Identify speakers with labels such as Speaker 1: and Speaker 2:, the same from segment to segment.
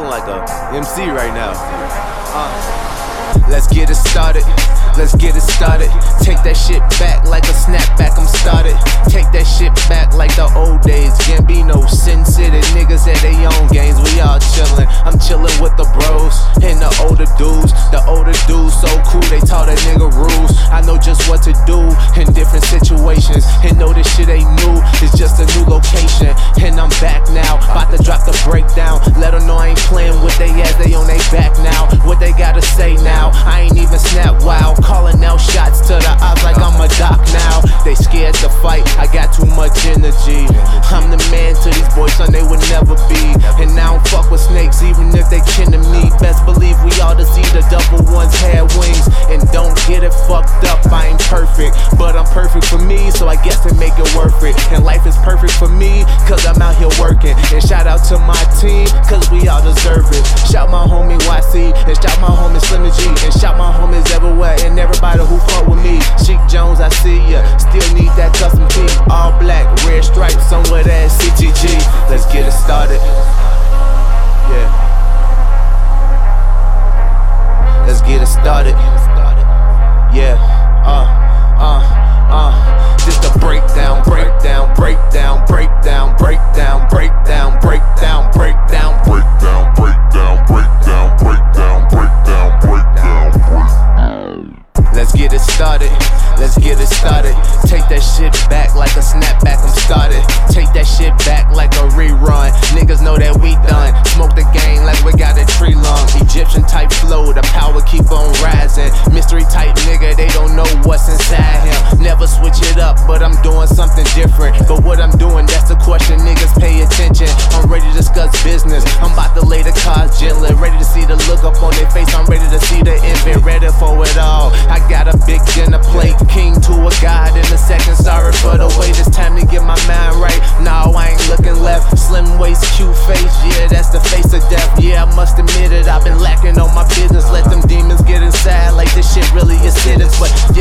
Speaker 1: feeling like a MC right now. Uh, let's get it started. Let's get it started. Take that shit back like a snapback. I'm started. Take that shit back like the old days. Gambino, Sin City niggas at their own games. We all chillin'. I'm chillin' with the bros and the older dudes. The older dudes so cool they taught a nigga rules. I know just what to do in different situations. And know this shit ain't new. It's just a new location. And I'm back now. But I'm perfect for me. So I guess to make it worth it. And life is perfect for me, cause I'm out here working. And shout out to my team, cause we all deserve it. Shout my homie YC, and shout my homie Slim G, and shout my homies everywhere, and everybody who fuck with me. Sheik Jones, I see ya. Still need that custom tee. All black, red stripes, somewhere that CTG. Let's get it started. Yeah. Let's get it started. Let's get it started. Let's get it started. Take that shit back like a snapback. I'm started. Take that shit back like a rerun. Niggas know that we done. Smoke the game like we got a tree lung. Egyptian type flow, the power keep on rising. Mystery type nigga, they don't know what's inside him. Never switch it up, but I'm doing something different. But what I'm doing, that's the question. Niggas pay attention. I'm ready to discuss business. I'm about to lay the cards gently. Ready to see the look up on their face. I'm ready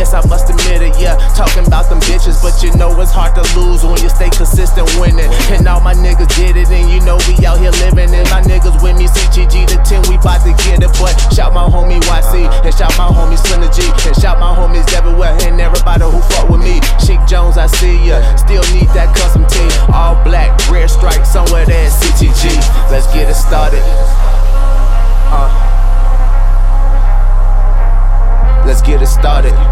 Speaker 1: face, I must admit it, yeah. Talking about them bitches, but you know it's hard to lose when you stay consistent winning. And all my niggas did it, and you know we out here living. And my niggas with me, CTG to 10, we bout to get it. But shout my homie YC, and shout my homie Synergy, and shout my homies everywhere, and everybody who fuck with me. Chick Jones, I see ya. Still need that custom tee. All black, rare strike, somewhere there CGG. CTG. Let's get it started. Uh. Let's get it started.